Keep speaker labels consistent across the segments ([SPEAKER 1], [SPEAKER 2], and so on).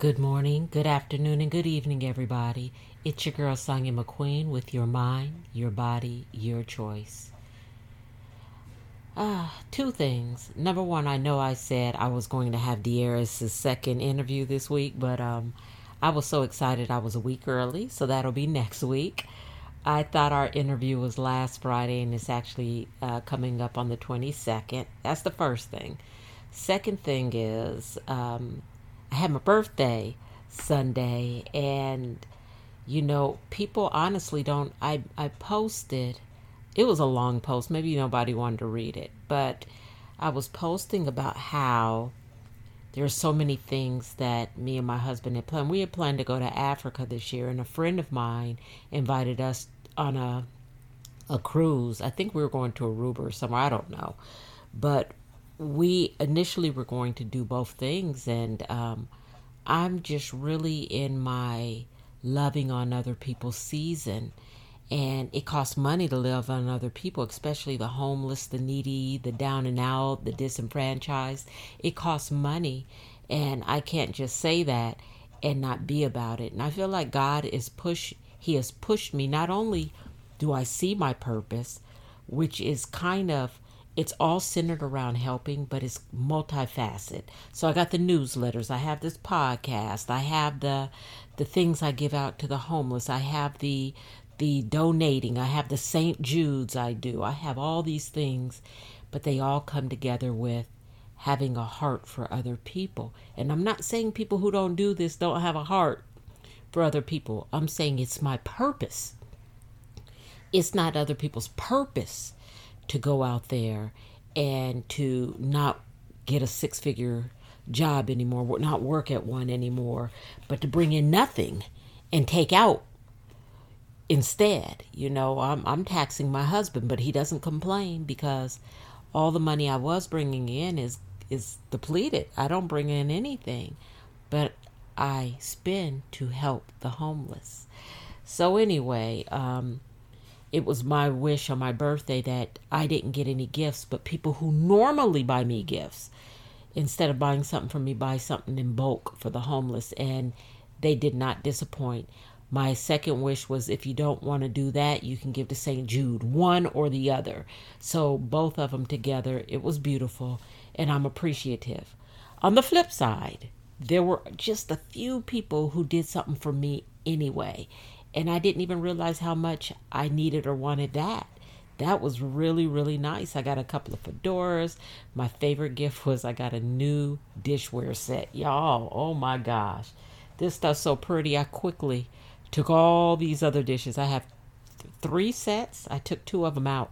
[SPEAKER 1] Good morning, good afternoon, and good evening, everybody. It's your girl Sonya McQueen with your mind, your body, your choice. Uh, two things. Number one, I know I said I was going to have De'Aris' second interview this week, but um, I was so excited I was a week early, so that'll be next week. I thought our interview was last Friday, and it's actually uh, coming up on the 22nd. That's the first thing. Second thing is, um, I had my birthday Sunday, and you know, people honestly don't. I I posted. It was a long post. Maybe nobody wanted to read it, but I was posting about how there are so many things that me and my husband had planned. We had planned to go to Africa this year, and a friend of mine invited us on a a cruise. I think we were going to Aruba or somewhere. I don't know, but we initially were going to do both things, and um, I'm just really in my loving on other people's season. And it costs money to love on other people, especially the homeless, the needy, the down and out, the disenfranchised. It costs money. And I can't just say that and not be about it. And I feel like God is push he has pushed me not only do I see my purpose, which is kind of it's all centered around helping, but it's multifaceted. So I got the newsletters, I have this podcast, I have the the things I give out to the homeless, I have the the donating, I have the St. Jude's I do. I have all these things, but they all come together with having a heart for other people. And I'm not saying people who don't do this don't have a heart for other people. I'm saying it's my purpose. It's not other people's purpose to go out there and to not get a six figure job anymore, not work at one anymore, but to bring in nothing and take out instead. You know, I'm, I'm taxing my husband, but he doesn't complain because all the money I was bringing in is is depleted. I don't bring in anything, but I spend to help the homeless. So anyway, um, it was my wish on my birthday that I didn't get any gifts, but people who normally buy me gifts, instead of buying something for me, buy something in bulk for the homeless. And they did not disappoint. My second wish was if you don't want to do that, you can give to St. Jude, one or the other. So both of them together, it was beautiful, and I'm appreciative. On the flip side, there were just a few people who did something for me anyway and I didn't even realize how much I needed or wanted that. That was really, really nice. I got a couple of fedoras. My favorite gift was I got a new dishware set. Y'all, oh my gosh. This stuff's so pretty. I quickly took all these other dishes. I have th- three sets. I took two of them out.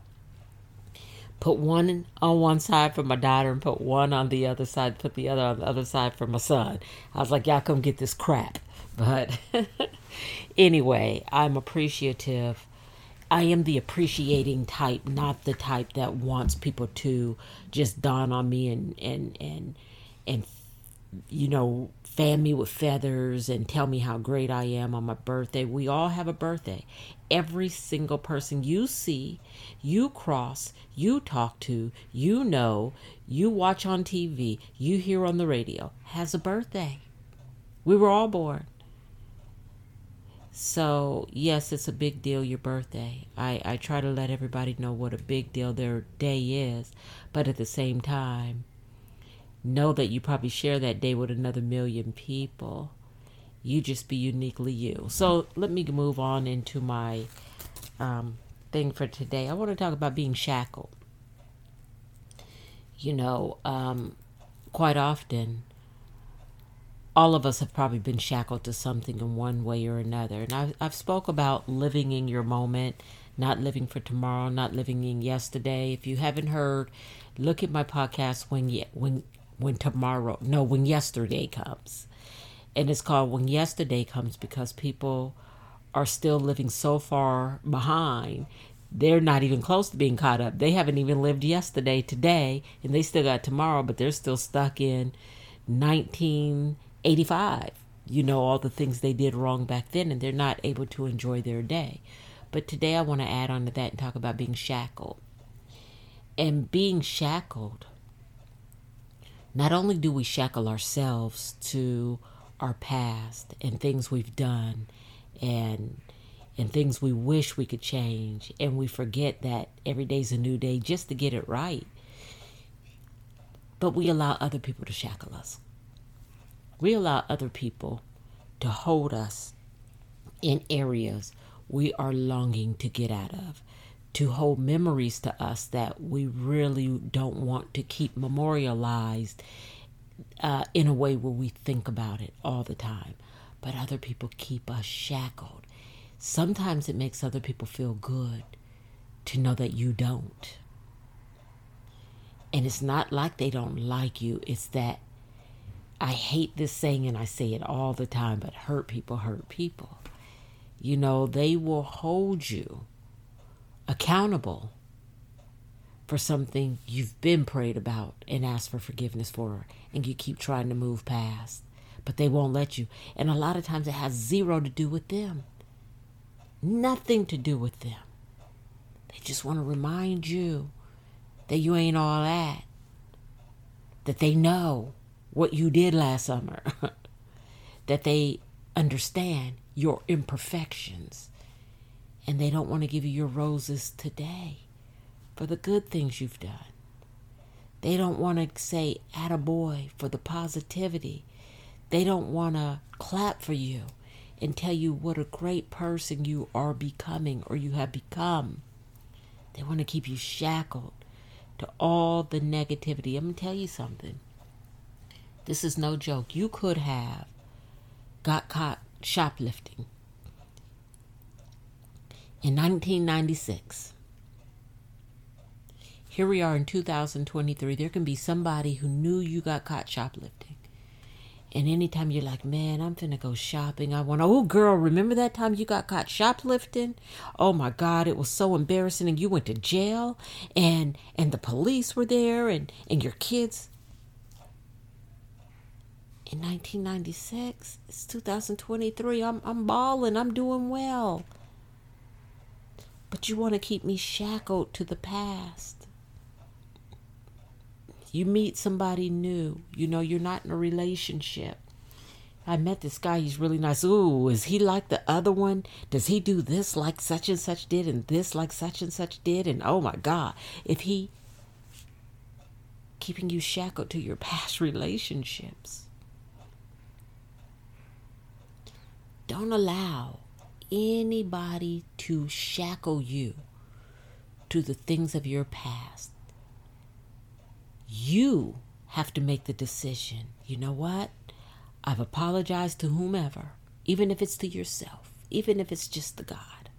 [SPEAKER 1] Put one on one side for my daughter and put one on the other side, put the other on the other side for my son. I was like, y'all come get this crap. But anyway, I'm appreciative. I am the appreciating type, not the type that wants people to just dawn on me and and and and you know fan me with feathers and tell me how great I am on my birthday. We all have a birthday. Every single person you see, you cross, you talk to, you know, you watch on TV, you hear on the radio has a birthday. We were all born. So, yes, it's a big deal, your birthday. I, I try to let everybody know what a big deal their day is, but at the same time, know that you probably share that day with another million people. You just be uniquely you. So, let me move on into my um, thing for today. I want to talk about being shackled. You know, um, quite often, all of us have probably been shackled to something in one way or another. And I've, I've spoke about living in your moment, not living for tomorrow, not living in yesterday. If you haven't heard, look at my podcast when when when tomorrow, no, when yesterday comes. And it's called When Yesterday Comes because people are still living so far behind. They're not even close to being caught up. They haven't even lived yesterday, today, and they still got tomorrow, but they're still stuck in 19 85. You know, all the things they did wrong back then, and they're not able to enjoy their day. But today I want to add on to that and talk about being shackled. And being shackled, not only do we shackle ourselves to our past and things we've done and and things we wish we could change and we forget that every day's a new day just to get it right but we allow other people to shackle us we allow other people to hold us in areas we are longing to get out of to hold memories to us that we really don't want to keep memorialized uh, in a way where we think about it all the time. But other people keep us shackled. Sometimes it makes other people feel good to know that you don't. And it's not like they don't like you, it's that I hate this saying and I say it all the time, but hurt people hurt people. You know, they will hold you accountable for something you've been prayed about and asked for forgiveness for, and you keep trying to move past, but they won't let you. And a lot of times it has zero to do with them, nothing to do with them. They just want to remind you that you ain't all that, that they know what you did last summer, that they understand your imperfections, and they don't want to give you your roses today for the good things you've done. They don't want to say attaboy for the positivity. They don't want to clap for you and tell you what a great person you are becoming or you have become. They want to keep you shackled to all the negativity. I'm going to tell you something. This is no joke. You could have got caught shoplifting in 1996 here we are in 2023. There can be somebody who knew you got caught shoplifting. And anytime you're like, man, I'm finna go shopping, I want, oh, girl, remember that time you got caught shoplifting? Oh my God, it was so embarrassing, and you went to jail, and and the police were there, and and your kids. In 1996, it's 2023. I'm I'm balling. I'm doing well. But you want to keep me shackled to the past. You meet somebody new. You know, you're not in a relationship. I met this guy. He's really nice. Ooh, is he like the other one? Does he do this like such and such did and this like such and such did? And oh my God, if he keeping you shackled to your past relationships, don't allow anybody to shackle you to the things of your past. You have to make the decision. You know what? I've apologized to whomever, even if it's to yourself, even if it's just to God.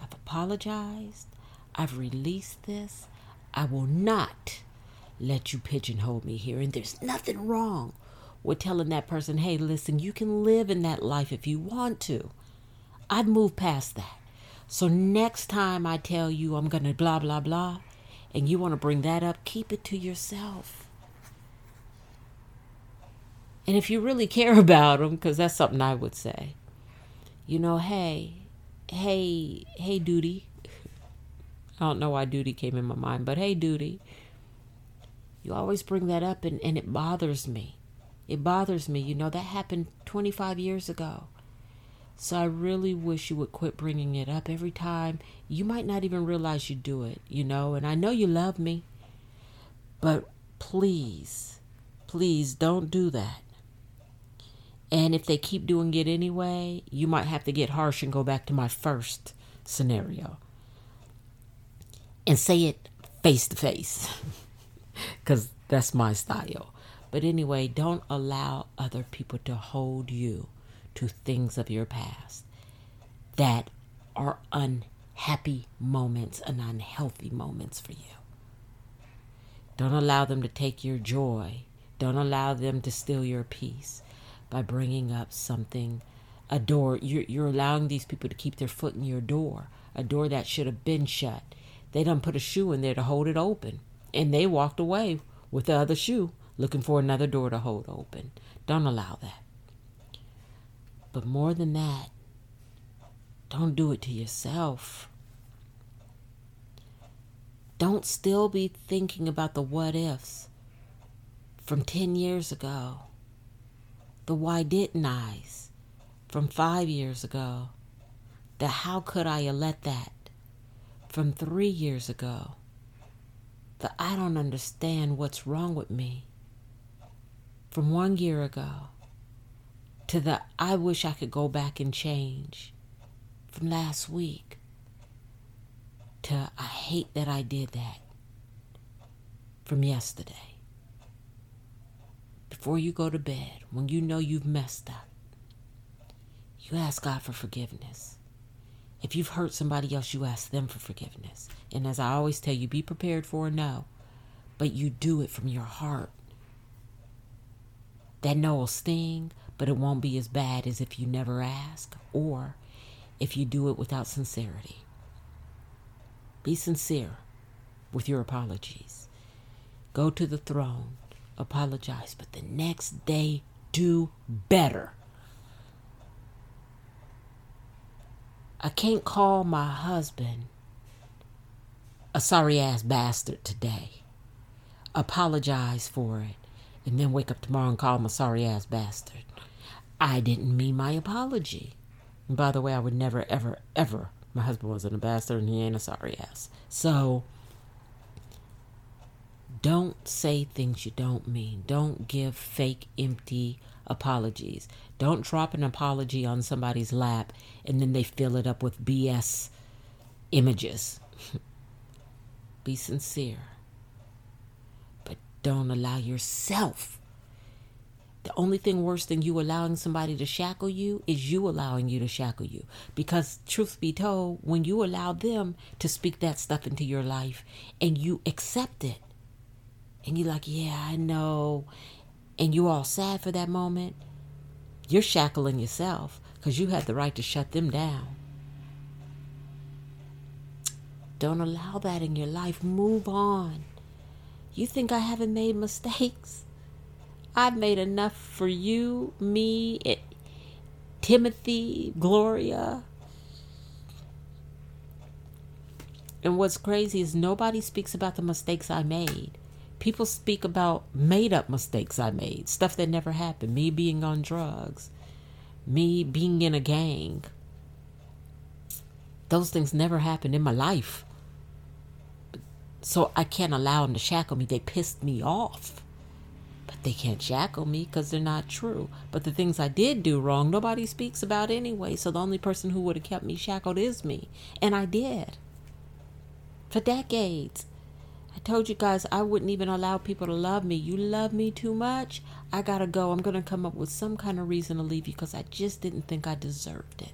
[SPEAKER 1] I've apologized. I've released this. I will not let you pigeonhole me here. And there's nothing wrong with telling that person, hey, listen, you can live in that life if you want to. I've moved past that. So next time I tell you I'm going to blah, blah, blah, and you want to bring that up, keep it to yourself. And if you really care about them, because that's something I would say, you know, hey, hey, hey, duty. I don't know why duty came in my mind, but hey, duty. You always bring that up, and, and it bothers me. It bothers me. You know, that happened 25 years ago. So I really wish you would quit bringing it up every time. You might not even realize you do it, you know, and I know you love me. But please, please don't do that. And if they keep doing it anyway, you might have to get harsh and go back to my first scenario and say it face to face because that's my style. But anyway, don't allow other people to hold you to things of your past that are unhappy moments and unhealthy moments for you. Don't allow them to take your joy. Don't allow them to steal your peace by bringing up something, a door. You're, you're allowing these people to keep their foot in your door, a door that should have been shut. They don't put a shoe in there to hold it open. And they walked away with the other shoe looking for another door to hold open. Don't allow that. But more than that, don't do it to yourself. Don't still be thinking about the what ifs from 10 years ago the why didn't I's from five years ago, the how could I let that from three years ago, the I don't understand what's wrong with me from one year ago, to the I wish I could go back and change from last week, to I hate that I did that from yesterday before you go to bed, when you know you've messed up, you ask God for forgiveness. If you've hurt somebody else, you ask them for forgiveness. And as I always tell you, be prepared for a no, but you do it from your heart. That no will sting, but it won't be as bad as if you never ask or if you do it without sincerity. Be sincere with your apologies. Go to the throne apologize, but the next day do better. I can't call my husband a sorry ass bastard today, apologize for it, and then wake up tomorrow and call him a sorry ass bastard. I didn't mean my apology. And by the way, I would never, ever, ever. My husband wasn't a bastard and he ain't a sorry ass. So, don't say things you don't mean. Don't give fake, empty apologies. Don't drop an apology on somebody's lap and then they fill it up with BS images. Be sincere. Don't allow yourself. The only thing worse than you allowing somebody to shackle you is you allowing you to shackle you. Because, truth be told, when you allow them to speak that stuff into your life and you accept it, and you're like, yeah, I know, and you're all sad for that moment, you're shackling yourself because you had the right to shut them down. Don't allow that in your life. Move on. You think I haven't made mistakes? I've made enough for you, me, it, Timothy, Gloria. And what's crazy is nobody speaks about the mistakes I made. People speak about made up mistakes I made, stuff that never happened, me being on drugs, me being in a gang. Those things never happened in my life. So I can't allow them to shackle me. They pissed me off. But they can't shackle me because they're not true. But the things I did do wrong, nobody speaks about anyway. So the only person who would have kept me shackled is me. And I did. For decades. I told you guys I wouldn't even allow people to love me. You love me too much. I gotta go. I'm gonna come up with some kind of reason to leave you because I just didn't think I deserved it.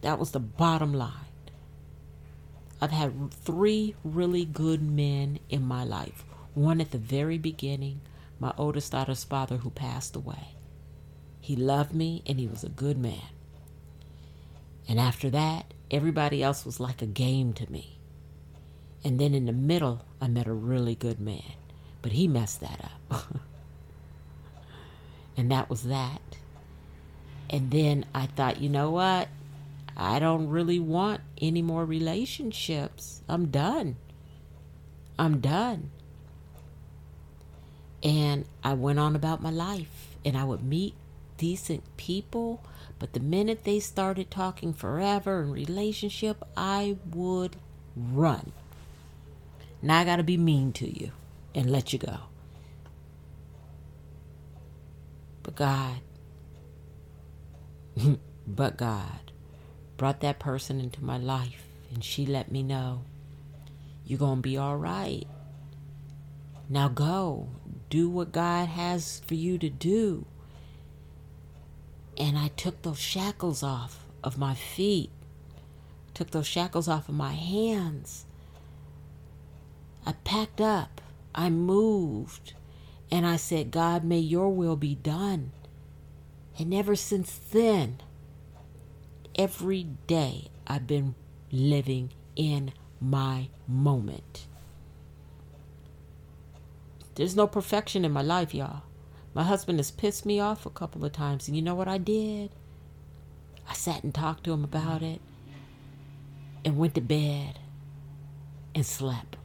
[SPEAKER 1] That was the bottom line. I've had three really good men in my life. One at the very beginning, my oldest daughter's father, who passed away. He loved me and he was a good man. And after that, everybody else was like a game to me. And then in the middle, I met a really good man. But he messed that up. and that was that. And then I thought, you know what? I don't really want any more relationships. I'm done. I'm done. And I went on about my life and I would meet decent people, but the minute they started talking forever and relationship, I would run. Now I got to be mean to you and let you go. But God, but God brought that person into my life and she let me know you're going to be all right. Now go. Do what God has for you to do. And I took those shackles off of my feet, took those shackles off of my hands I packed up, I moved, and I said, God, may your will be done. And ever since then, every day I've been living in my moment. There's no perfection in my life, y'all. My husband has pissed me off a couple of times, and you know what I did? I sat and talked to him about it and went to bed and slept.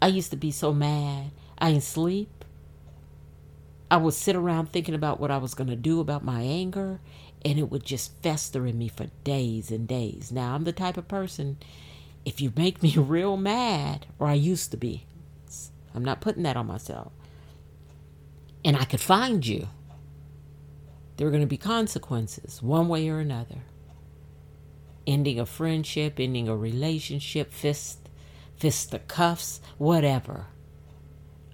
[SPEAKER 1] I used to be so mad. I didn't sleep. I would sit around thinking about what I was going to do about my anger, and it would just fester in me for days and days. Now, I'm the type of person, if you make me real mad, or I used to be, I'm not putting that on myself, and I could find you, there are going to be consequences one way or another. Ending a friendship, ending a relationship, fist, fist the cuffs, whatever.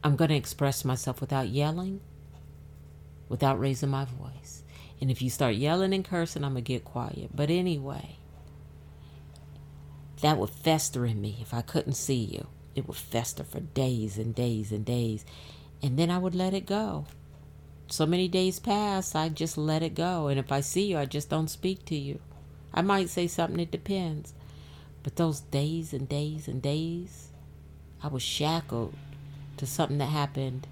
[SPEAKER 1] I'm going to express myself without yelling, without raising my voice. And if you start yelling and cursing, I'm going to get quiet. But anyway, that would fester in me if I couldn't see you. It would fester for days and days and days. And then I would let it go. So many days pass, I just let it go. And if I see you, I just don't speak to you. I might say something, it depends. But those days and days and days, I was shackled to something that happened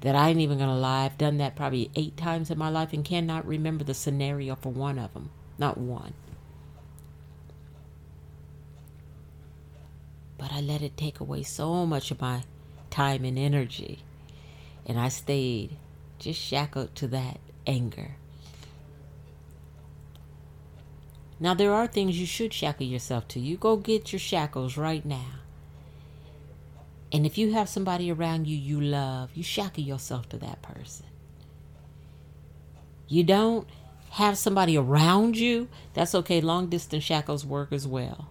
[SPEAKER 1] that I ain't even gonna lie. I've done that probably eight times in my life and cannot remember the scenario for one of them. Not one. But I let it take away so much of my time and energy. And I stayed just shackled to that anger. Now, there are things you should shackle yourself to. You go get your shackles right now. And if you have somebody around you you love, you shackle yourself to that person. You don't have somebody around you, that's okay. Long distance shackles work as well.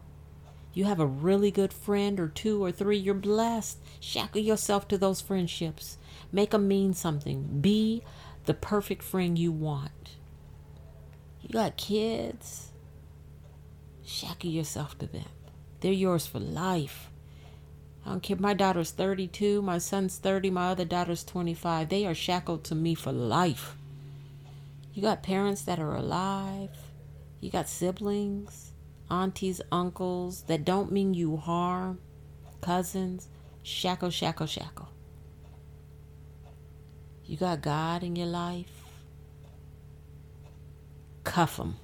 [SPEAKER 1] You have a really good friend or two or three, you're blessed. Shackle yourself to those friendships. Make them mean something. Be the perfect friend you want. You got kids, shackle yourself to them. They're yours for life. Um, I don't care. My daughter's 32, my son's 30, my other daughter's 25. They are shackled to me for life. You got parents that are alive, you got siblings, aunties, uncles that don't mean you harm, cousins. Shackle, shackle, shackle. You got God in your life. Cuff them.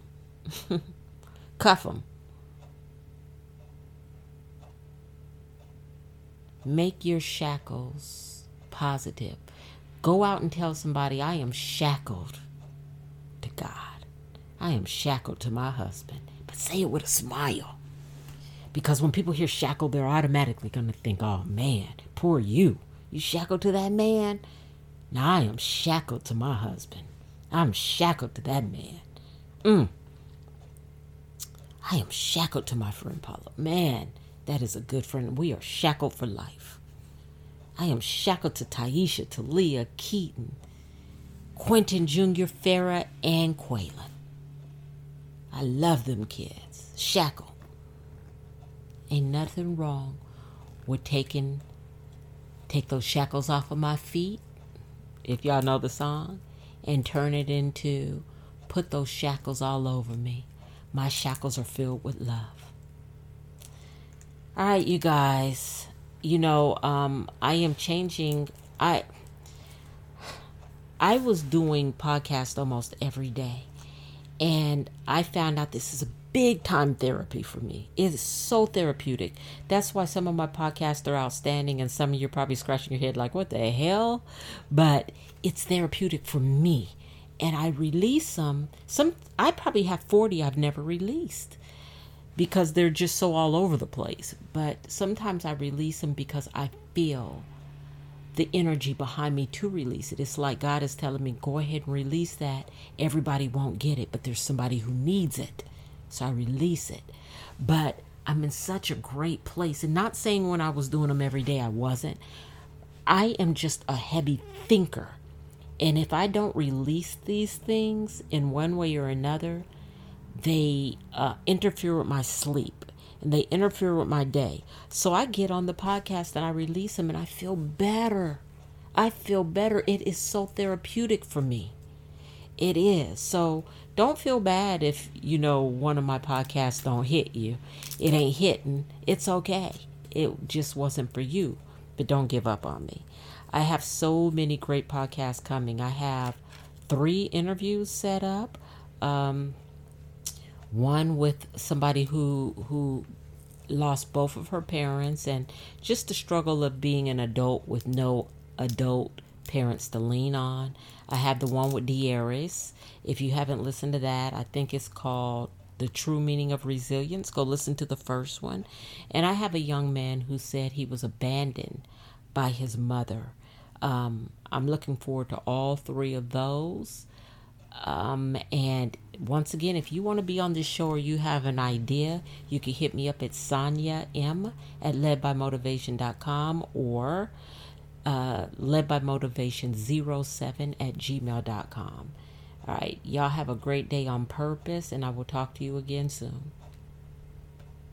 [SPEAKER 1] Cuff them. Make your shackles positive. Go out and tell somebody, I am shackled to God. I am shackled to my husband. But say it with a smile. Because when people hear shackled, they're automatically going to think, oh man, poor you. You shackled to that man? Now I am shackled to my husband. I'm shackled to that man. Mm. I am shackled to my friend Paula. Man, that is a good friend. We are shackled for life. I am shackled to Taisha, to Leah, Keaton, Quentin Jr., Farah, and Quaylen. I love them kids. Shackled. Ain't nothing wrong with taking take those shackles off of my feet, if y'all know the song, and turn it into put those shackles all over me. My shackles are filled with love. All right, you guys. You know, um, I am changing. I I was doing podcast almost every day, and I found out this is a big time therapy for me. It is so therapeutic. That's why some of my podcasts are outstanding, and some of you are probably scratching your head like, "What the hell?" But it's therapeutic for me, and I release them. Some I probably have forty I've never released because they're just so all over the place. But sometimes I release them because I feel the energy behind me to release it. It's like God is telling me, go ahead and release that. Everybody won't get it, but there's somebody who needs it. So I release it. But I'm in such a great place. And not saying when I was doing them every day, I wasn't. I am just a heavy thinker. And if I don't release these things in one way or another, they uh, interfere with my sleep and they interfere with my day. So I get on the podcast and I release them and I feel better. I feel better. It is so therapeutic for me. It is. So don't feel bad if you know one of my podcasts don't hit you. It ain't hitting. It's okay. It just wasn't for you. But don't give up on me. I have so many great podcasts coming. I have three interviews set up. Um, one with somebody who who lost both of her parents and just the struggle of being an adult with no adult parents to lean on. I have the one with Dearis. If you haven't listened to that, I think it's called The True Meaning of Resilience. Go listen to the first one. And I have a young man who said he was abandoned by his mother. Um, I'm looking forward to all three of those. Um, and once again, if you want to be on this show or you have an idea, you can hit me up at Sonia M at ledbymotivation.com or uh, ledbymotivation07 at gmail.com. All right, y'all have a great day on purpose, and I will talk to you again soon.